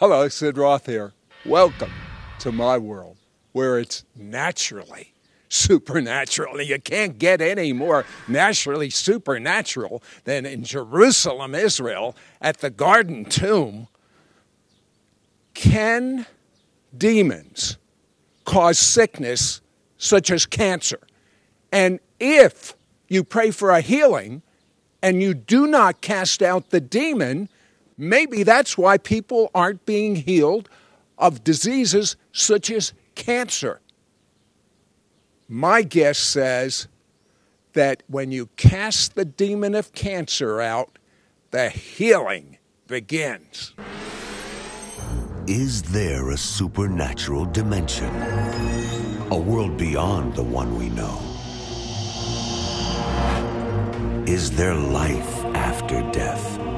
Hello, Sid Roth here. Welcome to my world where it's naturally supernatural. You can't get any more naturally supernatural than in Jerusalem, Israel, at the Garden Tomb. Can demons cause sickness such as cancer? And if you pray for a healing and you do not cast out the demon, maybe that's why people aren't being healed of diseases such as cancer. My guess says that when you cast the demon of cancer out, the healing begins. Is there a supernatural dimension? A world beyond the one we know? Is there life after death?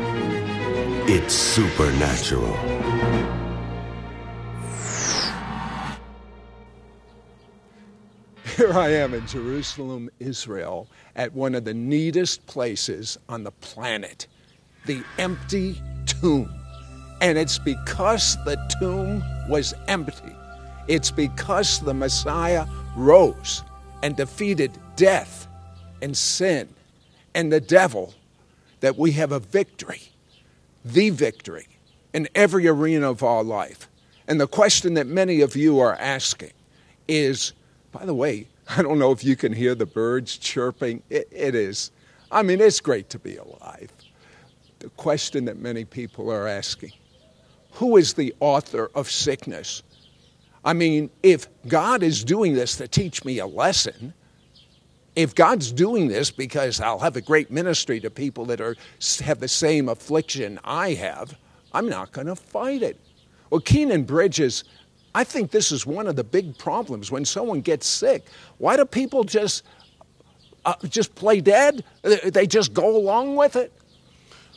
It's Supernatural. Here I am in Jerusalem, Israel, at one of the neatest places on the planet the empty tomb. And it's because the tomb was empty, it's because the Messiah rose and defeated death and sin and the devil that we have a victory, the victory in every arena of our life. And the question that many of you are asking is by the way, I don't know if you can hear the birds chirping. it, it is. I mean, it's great to be alive. The question that many people are asking who is the author of sickness? I mean, if God is doing this to teach me a lesson, if God's doing this because I'll have a great ministry to people that are, have the same affliction I have, I'm not going to fight it. Well, Kynan Bridges, I think this is one of the big problems when someone gets sick. Why do people just uh, just play dead? They just go along with it?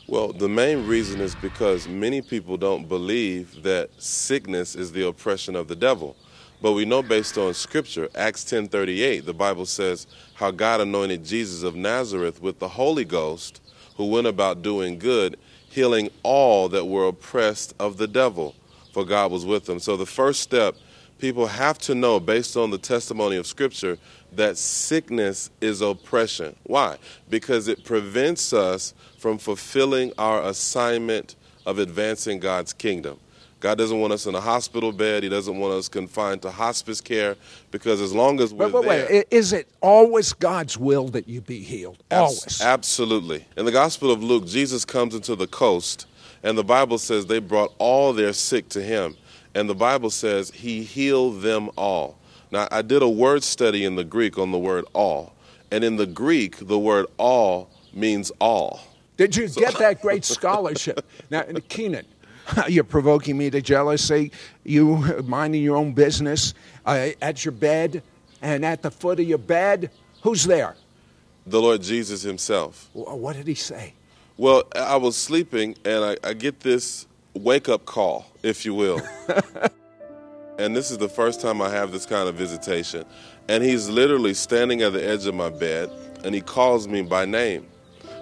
Well, the main reason is because many people don't believe that sickness is the oppression of the devil. But we know based on scripture, Acts 10:38, the Bible says how God anointed Jesus of Nazareth with the Holy Ghost, who went about doing good, healing all that were oppressed of the devil, for God was with them. So the first step people have to know based on the testimony of scripture that sickness is oppression. Why? Because it prevents us from fulfilling our assignment of advancing God's kingdom. God doesn't want us in a hospital bed. He doesn't want us confined to hospice care because as long as we're But, but there, wait, is it always God's will that you be healed? Always. Abs- Absolutely. In the Gospel of Luke, Jesus comes into the coast, and the Bible says they brought all their sick to him. And the Bible says he healed them all. Now, I did a word study in the Greek on the word all. And in the Greek, the word all means all. Did you get that great scholarship? now, in Kynan, you're provoking me to jealousy. You minding your own business uh, at your bed and at the foot of your bed. Who's there? The Lord Jesus himself. Wh- What did he say? Well, I was sleeping, and I, I get this wake up call, if you will. and this is the first time I have this kind of visitation. And he's literally standing at the edge of my bed, and he calls me by name.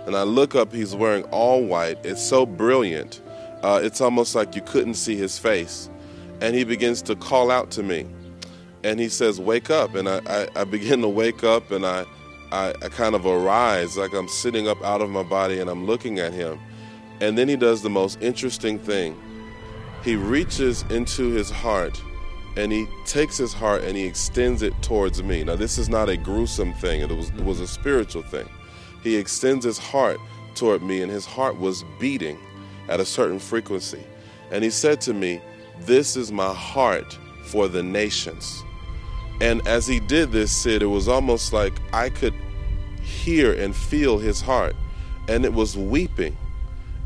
And I look up, he's wearing all white. It's so brilliant. Uh, it's almost like you couldn't see his face. And he begins to call out to me. And he says, Wake up. And I, I, I begin to wake up, and I, I, I kind of arise, like I'm sitting up out of my body, and I'm looking at him. And then he does the most interesting thing. He reaches into his heart and he takes his heart and he extends it towards me. Now, this is not a gruesome thing, it was, it was a spiritual thing. He extends his heart toward me, and his heart was beating at a certain frequency. And he said to me, This is my heart for the nations. And as he did this, Sid, it was almost like I could hear and feel his heart, and it was weeping.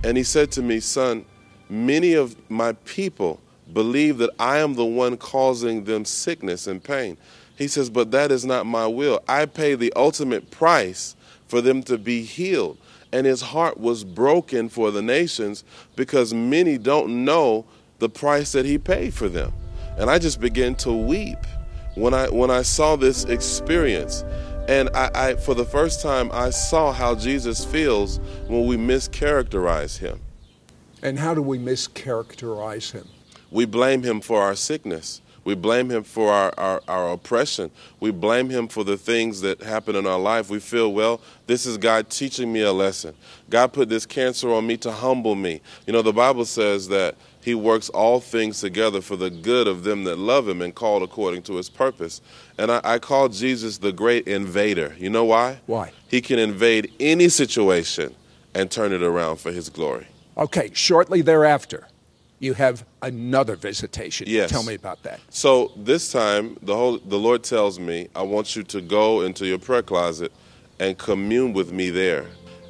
And he said to me, Son, many of my people believe that I am the one causing them sickness and pain. He says, But that is not my will. I pay the ultimate price for them to be healed. And his heart was broken for the nations because many don't know the price that he paid for them. And I just began to weep when I when I saw this experience. And I, I for the first time I saw how Jesus feels when we mischaracterize him. And how do we mischaracterize him? We blame him for our sickness. We blame him for our, our, our, oppression. We blame him for the things that happen in our life. We feel, well, this is God teaching me a lesson. God put this cancer on me to humble me. You know, the Bible says that he works all things together for the good of them that love him and called according to his purpose. And I, I call Jesus the great invader. You know why? Why? He can invade any situation and turn it around for his glory. Okay, shortly thereafter, you have another visitation. Yes. Tell me about that. So this time, the whole the Lord tells me, I want you to go into your prayer closet and commune with me there.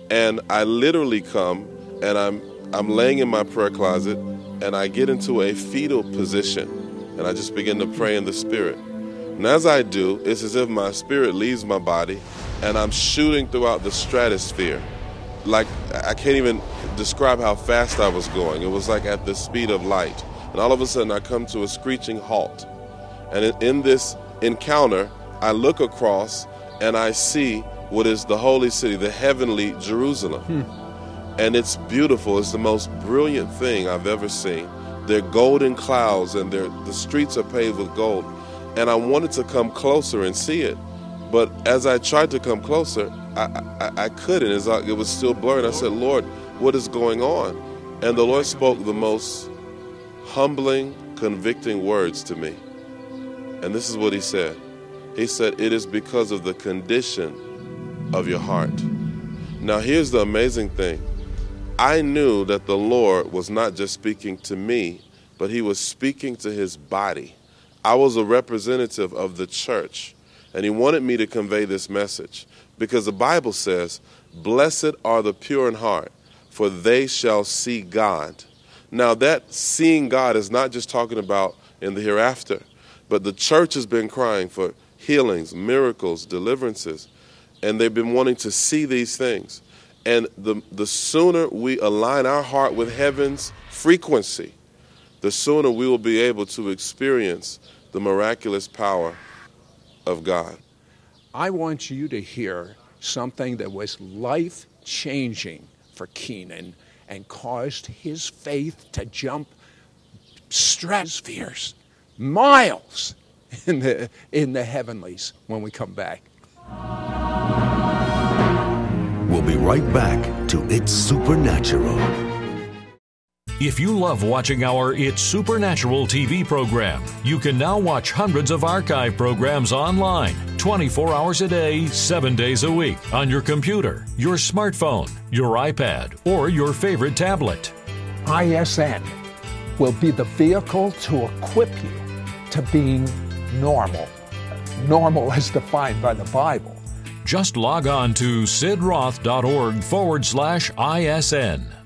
And I literally come and I'm I'm laying in my prayer closet and I get into a fetal position and I just begin to pray in the spirit. And as I do, it's as if my spirit leaves my body and I'm shooting throughout the stratosphere. Like I can't even describe how fast I was going. It was like at the speed of light. And all of a sudden, I come to a screeching halt. And in this encounter, I look across and I see what is the holy city, the heavenly Jerusalem. Hmm. And it's beautiful. It's the most brilliant thing I've ever seen. They're golden clouds and the streets are paved with gold. And I wanted to come closer and see it. But as I tried to come closer, I, I, I couldn't. It was still blurred. I said, Lord, what is going on? And the Lord spoke the most humbling, convicting words to me. And this is what He said He said, It is because of the condition of your heart. Now, here's the amazing thing I knew that the Lord was not just speaking to me, but He was speaking to His body. I was a representative of the church, and He wanted me to convey this message because the Bible says, Blessed are the pure in heart, for they shall see God. Now, that seeing God is not just talking about in the hereafter, but the church has been crying for healings, miracles, deliverances, and they've been wanting to see these things. And the, the sooner we align our heart with heaven's frequency, the sooner we will be able to experience the miraculous power of God. I want you to hear something that was life changing for Kynan and caused his faith to jump stratospheres, miles in the, in the heavenlies when we come back. We'll be right back to It's Supernatural. If you love watching our It's Supernatural TV program, you can now watch hundreds of archive programs online 24 hours a day, 7 days a week on your computer, your smartphone, your iPad, or your favorite tablet. ISN will be the vehicle to equip you to being normal. Normal as defined by the Bible. Just log on to sidroth.org forward slash ISN.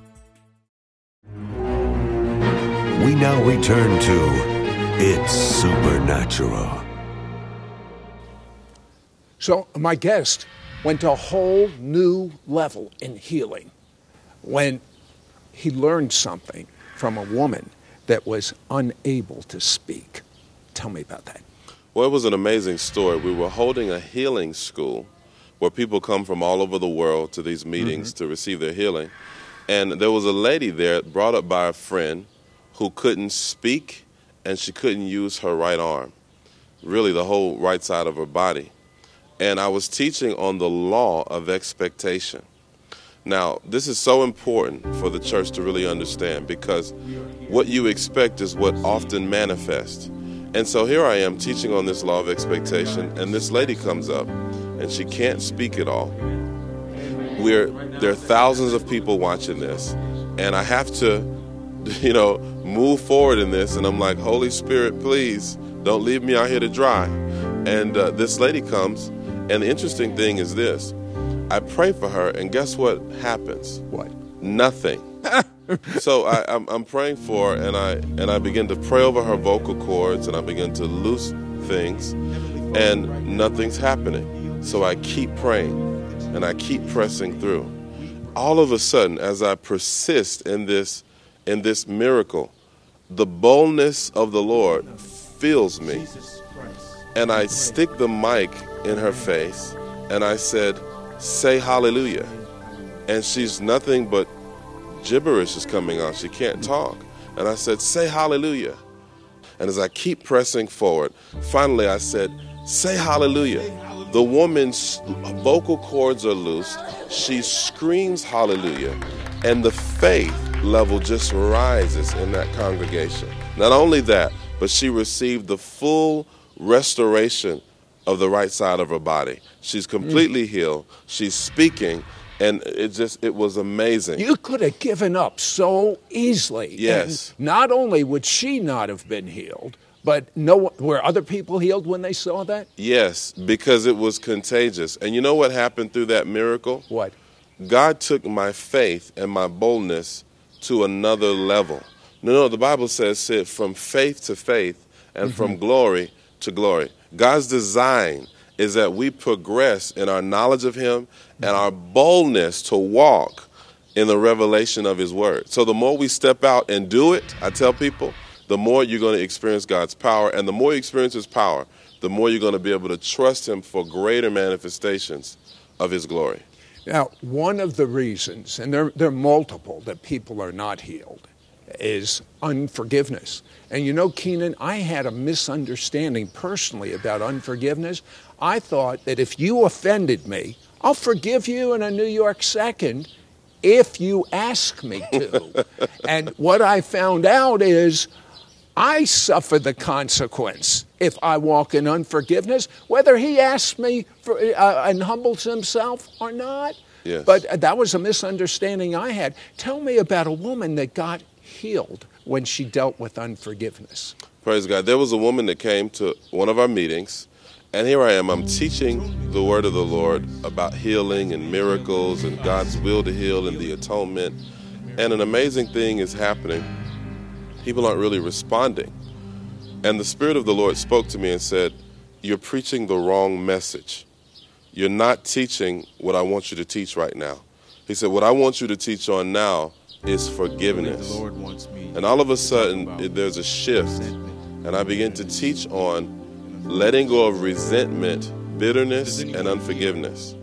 We now return to It's Supernatural. So, my guest went to a whole new level in healing when he learned something from a woman that was unable to speak. Tell me about that. Well, it was an amazing story. We were holding a healing school where people come from all over the world to these meetings mm-hmm. to receive their healing. And there was a lady there brought up by a friend who couldn't speak and she couldn't use her right arm, really the whole right side of her body. And I was teaching on the law of expectation. Now, this is so important for the church to really understand because what you expect is what often manifests. And so here I am teaching on this law of expectation, and this lady comes up and she can't speak at all. We're, there are thousands of people watching this, and I have to you know, move forward in this. And I'm like, Holy Spirit, please don't leave me out here to dry. And uh, this lady comes, and the interesting thing is this I pray for her, and guess what happens? What? Nothing. so I, I'm, I'm praying for her, and I and I begin to pray over her vocal cords, and I begin to loose things, and nothing's happening. So I keep praying, and I keep pressing through. All of a sudden, as I persist in this in this miracle, the boldness of the Lord fills me, and I stick the mic in her face, and I said, "Say hallelujah," and she's nothing but gibberish is coming out. She can't talk. And I said, Say hallelujah. And as I keep pressing forward, finally I said, Say hallelujah. The woman's vocal cords are loosed. She screams hallelujah. And the faith level just rises in that congregation. Not only that, but she received the full restoration of the right side of her body. She's completely mm. healed. She's speaking and it just it was amazing. You could have given up so easily. Yes. And not only would she not have been healed, but no, were other people healed when they saw that? Yes, because it was contagious. And you know what happened through that miracle? What? God took my faith and my boldness to another level. No, no, the Bible says sit from faith to faith and mm-hmm. from glory to glory. God's design is that we progress in our knowledge of Him and our boldness to walk in the revelation of His Word. So the more we step out and do it, I tell people, the more you're going to experience God's power. And the more you experience His power, the more you're going to be able to trust Him for greater manifestations of His glory. Now, one of the reasons, and there, there are multiple, that people are not healed is unforgiveness. And you know, Kynan, I had a misunderstanding personally about unforgiveness. I thought that if you offended me, I'll forgive you in a New York second if you ask me to. and what I found out is I suffer the consequence if I walk in unforgiveness, whether he asks me for, uh, and humbles himself or not. Yes. But that was a misunderstanding I had. Tell me about a woman that got healed when she dealt with unforgiveness. Praise God. There was a woman that came to one of our meetings, and here I am. I'm teaching the word of the Lord about healing and miracles and God's will to heal and the atonement. And an amazing thing is happening. People aren't really responding. And the Spirit of the Lord spoke to me and said, You're preaching the wrong message. You're not teaching what I want you to teach right now. He said, What I want you to teach on now is forgiveness. And all of a sudden, there's a shift. And I begin to teach on letting go of resentment, bitterness, and unforgiveness.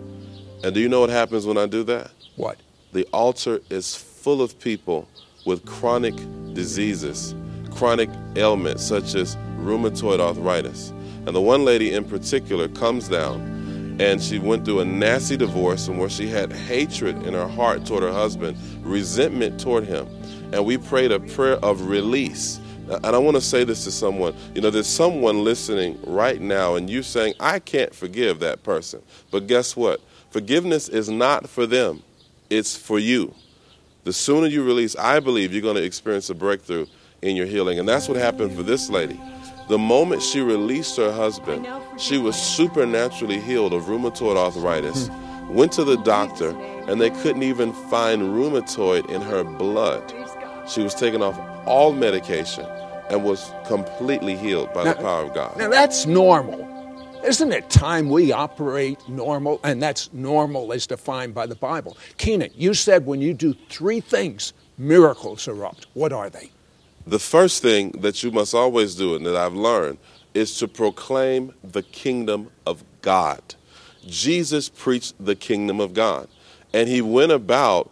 And do you know what happens when I do that? What? The altar is full of people with chronic diseases, chronic ailments such as rheumatoid arthritis. And the one lady in particular comes down and she went through a nasty divorce and where she had hatred in her heart toward her husband, resentment toward him. And we prayed a prayer of release. And I want to say this to someone. You know, there's someone listening right now, and you saying, I can't forgive that person. But guess what? Forgiveness is not for them, it's for you. The sooner you release, I believe you're going to experience a breakthrough in your healing. And that's what happened for this lady. The moment she released her husband, she was supernaturally healed of rheumatoid arthritis. Hmm. Went to the doctor, and they couldn't even find rheumatoid in her blood. She was taken off all medication and was completely healed by now, the power of God. Now that's normal. Isn't it time we operate normal? And that's normal as defined by the Bible. Kynan, you said when you do three things, miracles erupt. What are they? The first thing that you must always do, and that I've learned, is to proclaim the kingdom of God. Jesus preached the kingdom of God, and he went about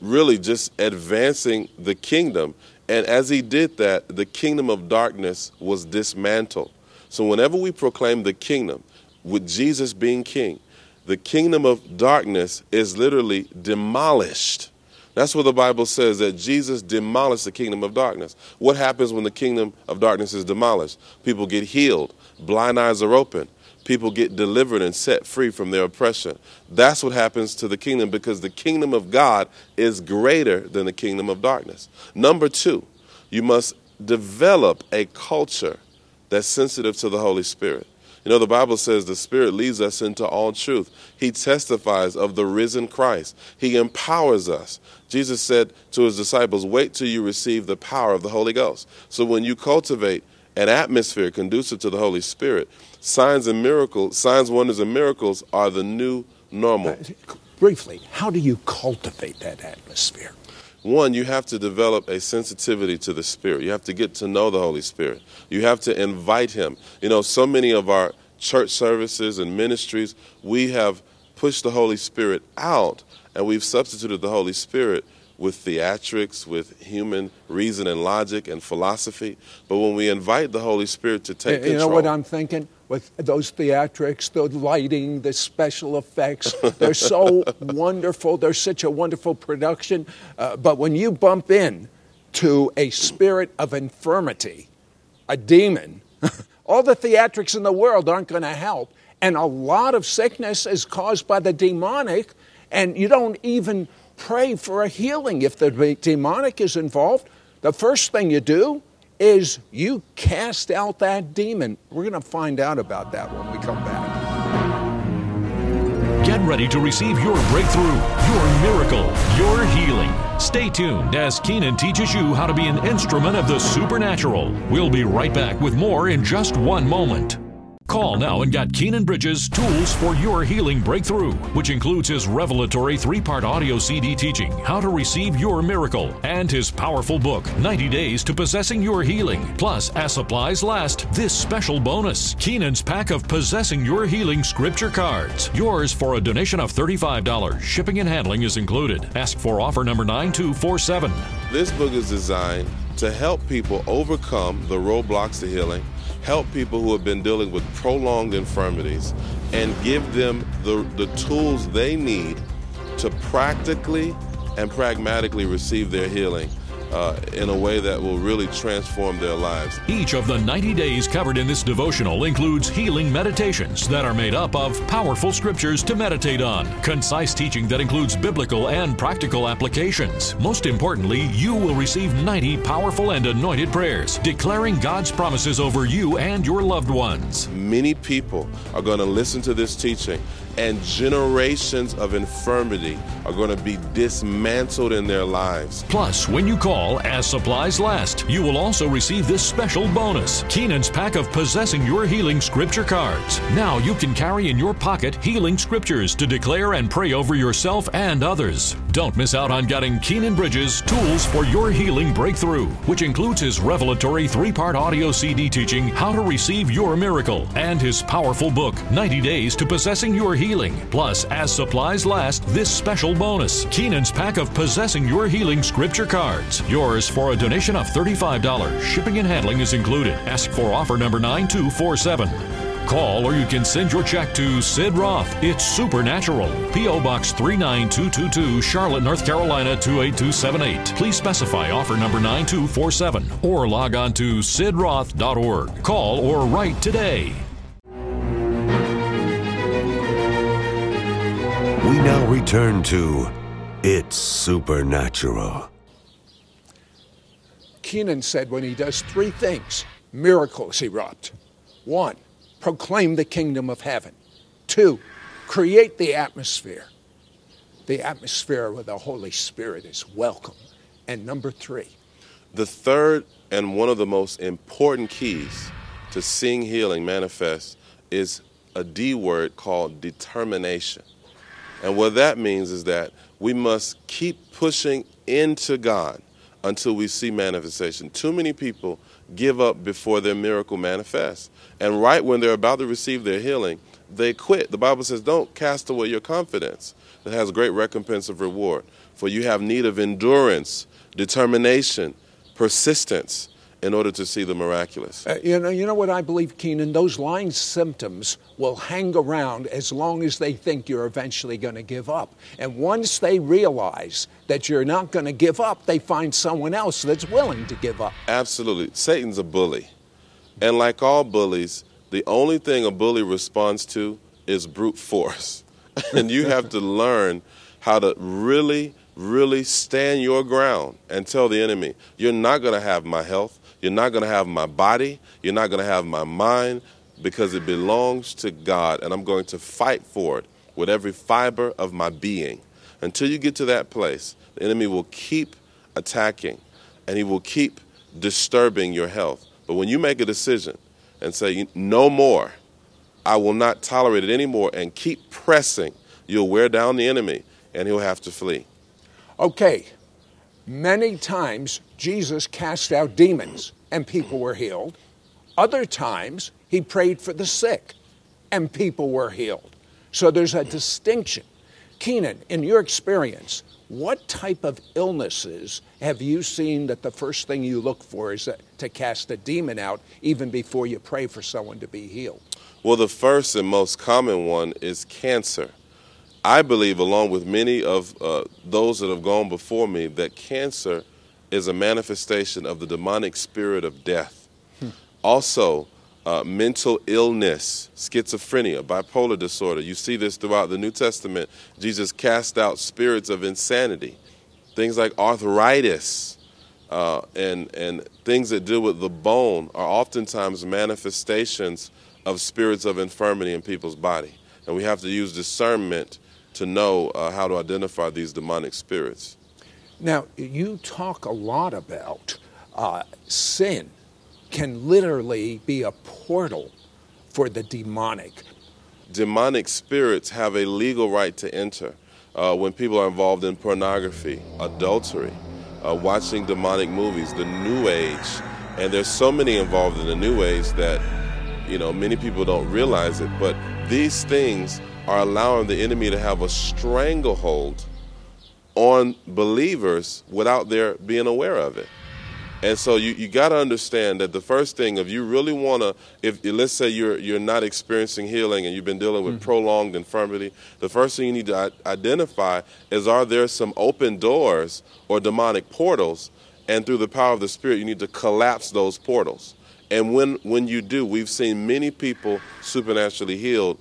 really just advancing the kingdom. And as he did that, the kingdom of darkness was dismantled. So whenever we proclaim the kingdom, with Jesus being king, the kingdom of darkness is literally demolished. That's what the Bible says that Jesus demolished the kingdom of darkness. What happens when the kingdom of darkness is demolished? People get healed, blind eyes are open, people get delivered and set free from their oppression. That's what happens to the kingdom because the kingdom of God is greater than the kingdom of darkness. Number two, you must develop a culture that's sensitive to the Holy Spirit. You know, the Bible says the Spirit leads us into all truth. He testifies of the risen Christ, He empowers us. Jesus said to His disciples, Wait till you receive the power of the Holy Ghost. So when you cultivate an atmosphere conducive to the Holy Spirit, signs and miracles, signs, wonders, and miracles are the new normal. Uh, briefly, how do you cultivate that atmosphere? One, you have to develop a sensitivity to the Spirit. You have to get to know the Holy Spirit. You have to invite Him. You know, so many of our church services and ministries, we have pushed the Holy Spirit out and we've substituted the Holy Spirit with theatrics, with human reason and logic and philosophy. But when we invite the Holy Spirit to take you control. You know what I'm thinking? With those theatrics, the lighting, the special effects, they're so wonderful. They're such a wonderful production. Uh, but when you bump in to a spirit of infirmity, a demon, all the theatrics in the world aren't going to help. And a lot of sickness is caused by the demonic, and you don't even pray for a healing. If the demonic is involved, the first thing you do is you cast out that demon. We're going to find out about that when we come back. Get ready to receive your breakthrough, your miracle, your healing. Stay tuned as Kynan teaches you how to be an instrument of the supernatural. We'll be right back with more in just one moment. Call now and get Kynan Bridges Tools for Your Healing Breakthrough, which includes his revelatory three part audio CD teaching, How to Receive Your Miracle, and his powerful book, 90 Days to Possessing Your Healing. Plus, as supplies last, this special bonus Kynan's pack of Possessing Your Healing scripture cards. Yours for a donation of $35. Shipping and handling is included. Ask for offer number 9247. This book is designed to help people overcome the roadblocks to healing help people who have been dealing with prolonged infirmities and give them the, the tools they need to practically and pragmatically receive their healing uh, in a way that will really transform their lives. Each of the 90 days covered in this devotional includes healing meditations that are made up of powerful scriptures to meditate on, concise teaching that includes biblical and practical applications. Most importantly, you will receive 90 powerful and anointed prayers declaring God's promises over you and your loved ones. Many people are going to listen to this teaching and generations of infirmity are going to be dismantled in their lives. Plus, when you call as supplies last, you will also receive this special bonus Kynan's pack of Possessing Your Healing Scripture cards. Now you can carry in your pocket healing scriptures to declare and pray over yourself and others. Don't miss out on getting Kynan Bridges Tools for Your Healing Breakthrough, which includes his revelatory three part audio CD teaching How to Receive Your Miracle and his powerful book 90 Days to Possessing Your Healing. Plus, as supplies last, this special bonus Kynan's pack of Possessing Your Healing Scripture cards. Yours for a donation of $35. Shipping and handling is included. Ask for offer number 9247. Call or you can send your check to Sid Roth. It's Supernatural. P.O. Box 39222, Charlotte, North Carolina 28278. Please specify offer number 9247 or log on to sidroth.org. Call or write today. Return to It's Supernatural. Kynan said when he does three things, miracles erupt. One, proclaim the kingdom of heaven. Two, create the atmosphere. The atmosphere where the Holy Spirit is welcome. And number three, the third and one of the most important keys to seeing healing manifest is a D word called determination. And what that means is that we must keep pushing into God until we see manifestation. Too many people give up before their miracle manifests. And right when they're about to receive their healing, they quit. The Bible says, Don't cast away your confidence. It has great recompense of reward. For you have need of endurance, determination, persistence in order to see the miraculous. Uh, you know, you know what I believe, Kynan. Those lying symptoms will hang around as long as they think you're eventually going to give up. And once they realize that you're not going to give up, they find someone else that's willing to give up. Absolutely, Satan's a bully, and like all bullies, the only thing a bully responds to is brute force, and you have to learn how to really really stand your ground and tell the enemy, you're not going to have my health. You're not going to have my body. You're not going to have my mind. because it belongs to God, and I'm going to fight for it with every fiber of my being. Until you get to that place, the enemy will keep attacking and he will keep disturbing your health. But when you make a decision and say, no more, I will not tolerate it anymore, and keep pressing, you'll wear down the enemy and he'll have to flee. Okay, many times Jesus cast out demons and people were healed. Other times he prayed for the sick and people were healed. So there's a distinction. Kynan, in your experience, what type of illnesses have you seen that the first thing you look for is to cast a demon out even before you pray for someone to be healed? Well, the first and most common one is cancer. I believe, along with many of uh, those that have gone before me, that cancer is a manifestation of the demonic spirit of death. Hmm. Also, uh, mental illness, schizophrenia, bipolar disorder. You see this throughout the New Testament. Jesus cast out spirits of insanity, things like arthritis. Uh, and and things that deal with the bone are oftentimes manifestations of spirits of infirmity in people's body, and we have to use discernment to know uh, how to identify these demonic spirits. Now, you talk a lot about uh, sin can literally be a portal for the demonic. Demonic spirits have a legal right to enter uh, when people are involved in pornography, adultery, uh, watching demonic movies, the New Age. And there's so many involved in the New Age that, you know, many people don't realize it. But these things are allowing the enemy to have a stranglehold on believers without their being aware of it. And so you, you got to understand that the first thing, if you really want to, if let's say you're you're not experiencing healing and you've been dealing with mm-hmm. prolonged infirmity, the first thing you need to identify is are there some open doors or demonic portals, and through the power of the Spirit, you need to collapse those portals. And when when you do, we've seen many people supernaturally healed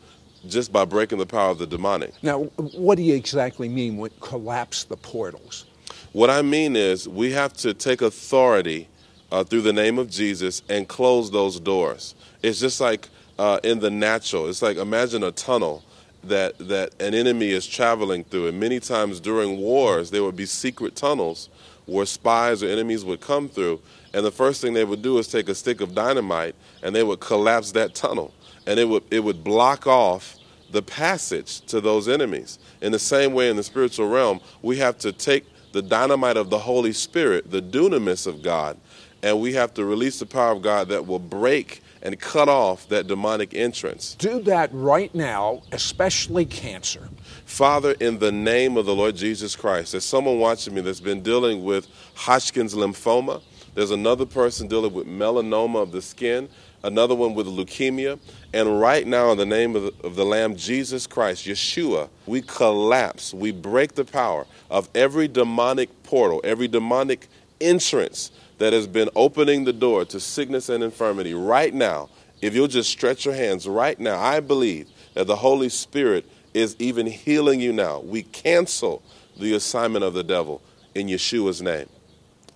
just by breaking the power of the demonic. Now, what do you exactly mean with collapse the portals? What I mean is, we have to take authority uh, through the name of Jesus and close those doors. It's just like uh, in the natural. It's like imagine a tunnel that that an enemy is traveling through, and many times during wars there would be secret tunnels where spies or enemies would come through, and the first thing they would do is take a stick of dynamite and they would collapse that tunnel and it would, it would block off the passage to those enemies. In the same way, in the spiritual realm, we have to take the dynamite of the Holy Spirit, the dunamis of God, and we have to release the power of God that will break and cut off that demonic entrance. Do that right now, especially cancer. Father, in the name of the Lord Jesus Christ, there's someone watching me that's been dealing with Hodgkin's lymphoma. There's another person dealing with melanoma of the skin another one with leukemia. And right now, in the name of the, of the, Lamb, Jesus Christ, Yeshua, we collapse, we break the power of every demonic portal, every demonic entrance that has been opening the door to sickness and infirmity. Right now, if you'll just stretch your hands right now, I believe that the Holy Spirit is even healing you now. We cancel the assignment of the devil in Yeshua's name.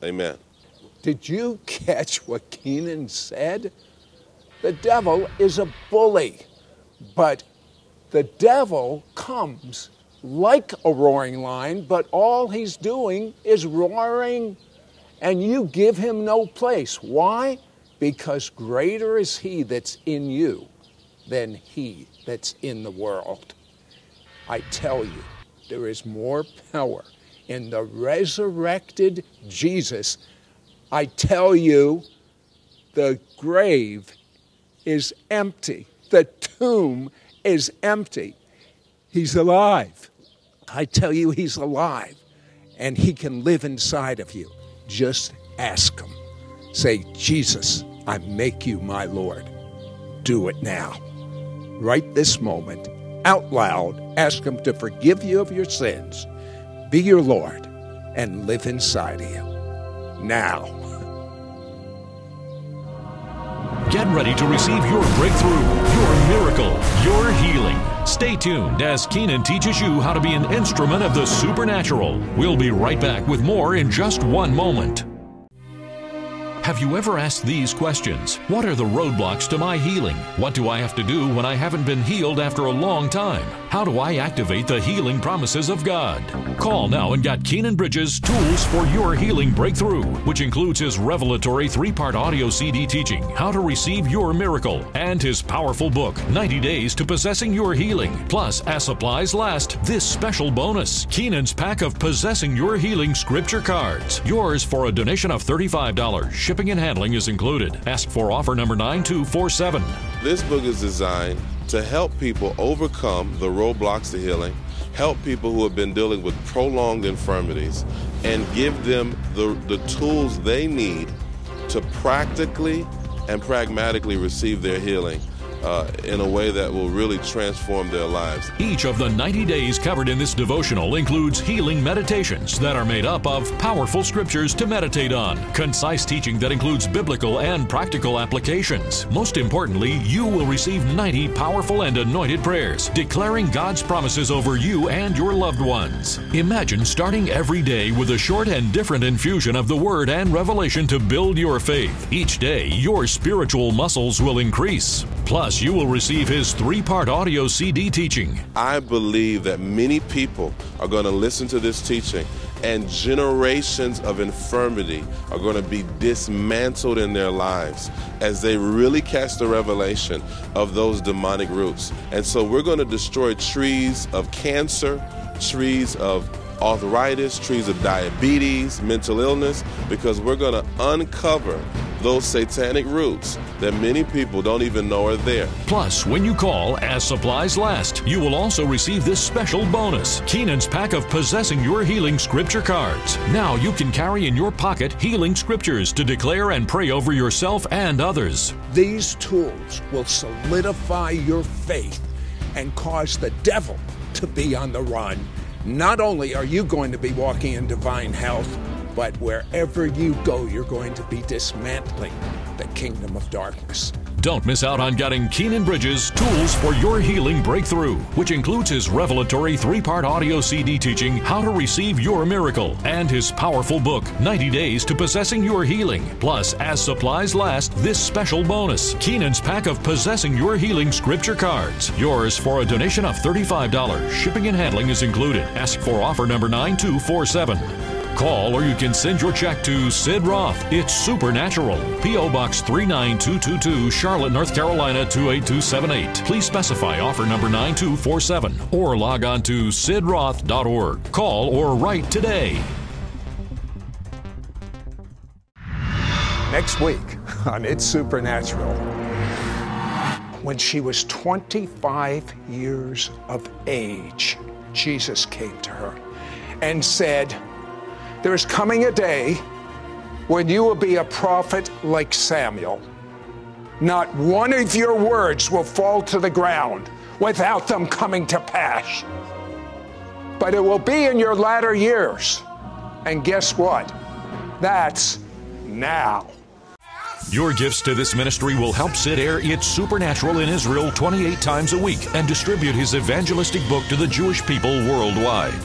Amen. Did you catch what Kynan said? The devil is a bully, but the devil comes like a roaring lion, but all he's doing is roaring, and you give him no place. Why? Because greater is he that's in you than he that's in the world. I tell you, there is more power in the resurrected Jesus. I tell you, the grave is empty. The tomb is empty. He's alive. I tell you, He's alive. And He can live inside of you. Just ask Him. Say, Jesus, I make you my Lord. Do it now. Right this moment, out loud, ask Him to forgive you of your sins, be your Lord, and live inside of you. Now. Get ready to receive your breakthrough, your miracle, your healing. Stay tuned as Kynan teaches you how to be an instrument of the supernatural. We'll be right back with more in just one moment. Have you ever asked these questions? What are the roadblocks to my healing? What do I have to do when I haven't been healed after a long time? How do I activate the healing promises of God? Call now and get Kynan Bridges Tools for Your Healing Breakthrough, which includes his revelatory three part audio CD teaching, How to Receive Your Miracle, and his powerful book, 90 Days to Possessing Your Healing. Plus, as supplies last, this special bonus Kynan's pack of Possessing Your Healing scripture cards. Yours for a donation of $35. Shipping and handling is included. Ask for offer number 9247. This book is designed to help people overcome the roadblocks to healing, help people who have been dealing with prolonged infirmities, and give them the, the tools they need to practically and pragmatically receive their healing uh, in a way that will really transform their lives. Each of the 90 days covered in this devotional includes healing meditations that are made up of powerful scriptures to meditate on, concise teaching that includes biblical and practical applications. Most importantly, you will receive 90 powerful and anointed prayers declaring God's promises over you and your loved ones. Imagine starting every day with a short and different infusion of the Word and revelation to build your faith. Each day, your spiritual muscles will increase. Plus, you will receive his three part audio CD teaching. I believe that many people are going to listen to this teaching and generations of infirmity are going to be dismantled in their lives as they really catch the revelation of those demonic roots. And so we're going to destroy trees of cancer, trees of arthritis, trees of diabetes, mental illness, because we're going to uncover those satanic roots that many people don't even know are there. Plus, when you call as supplies last, you will also receive this special bonus Kynan's pack of Possessing Your Healing Scripture cards. Now you can carry in your pocket healing scriptures to declare and pray over yourself and others. These tools will solidify your faith and cause the devil to be on the run. Not only are you going to be walking in divine health, but wherever you go, you're going to be dismantling the kingdom of darkness. Don't miss out on getting Kynan Bridges Tools for Your Healing Breakthrough, which includes his revelatory three part audio CD teaching, How to Receive Your Miracle, and his powerful book, 90 Days to Possessing Your Healing. Plus, as supplies last, this special bonus Kynan's pack of Possessing Your Healing scripture cards. Yours for a donation of $35. Shipping and handling is included. Ask for offer number 9247. Call or you can send your check to Sid Roth. It's Supernatural. P.O. Box 39222, Charlotte, North Carolina 28278. Please specify offer number 9247 or log on to sidroth.org. Call or write today. Next week on It's Supernatural, when she was 25 years of age, Jesus came to her and said, there is coming a day when you will be a prophet like Samuel. Not one of your words will fall to the ground without them coming to pass. But it will be in your latter years. And guess what? That's now. Your gifts to this ministry will help Sid air It's Supernatural in Israel 28 times a week and distribute his evangelistic book to the Jewish people worldwide.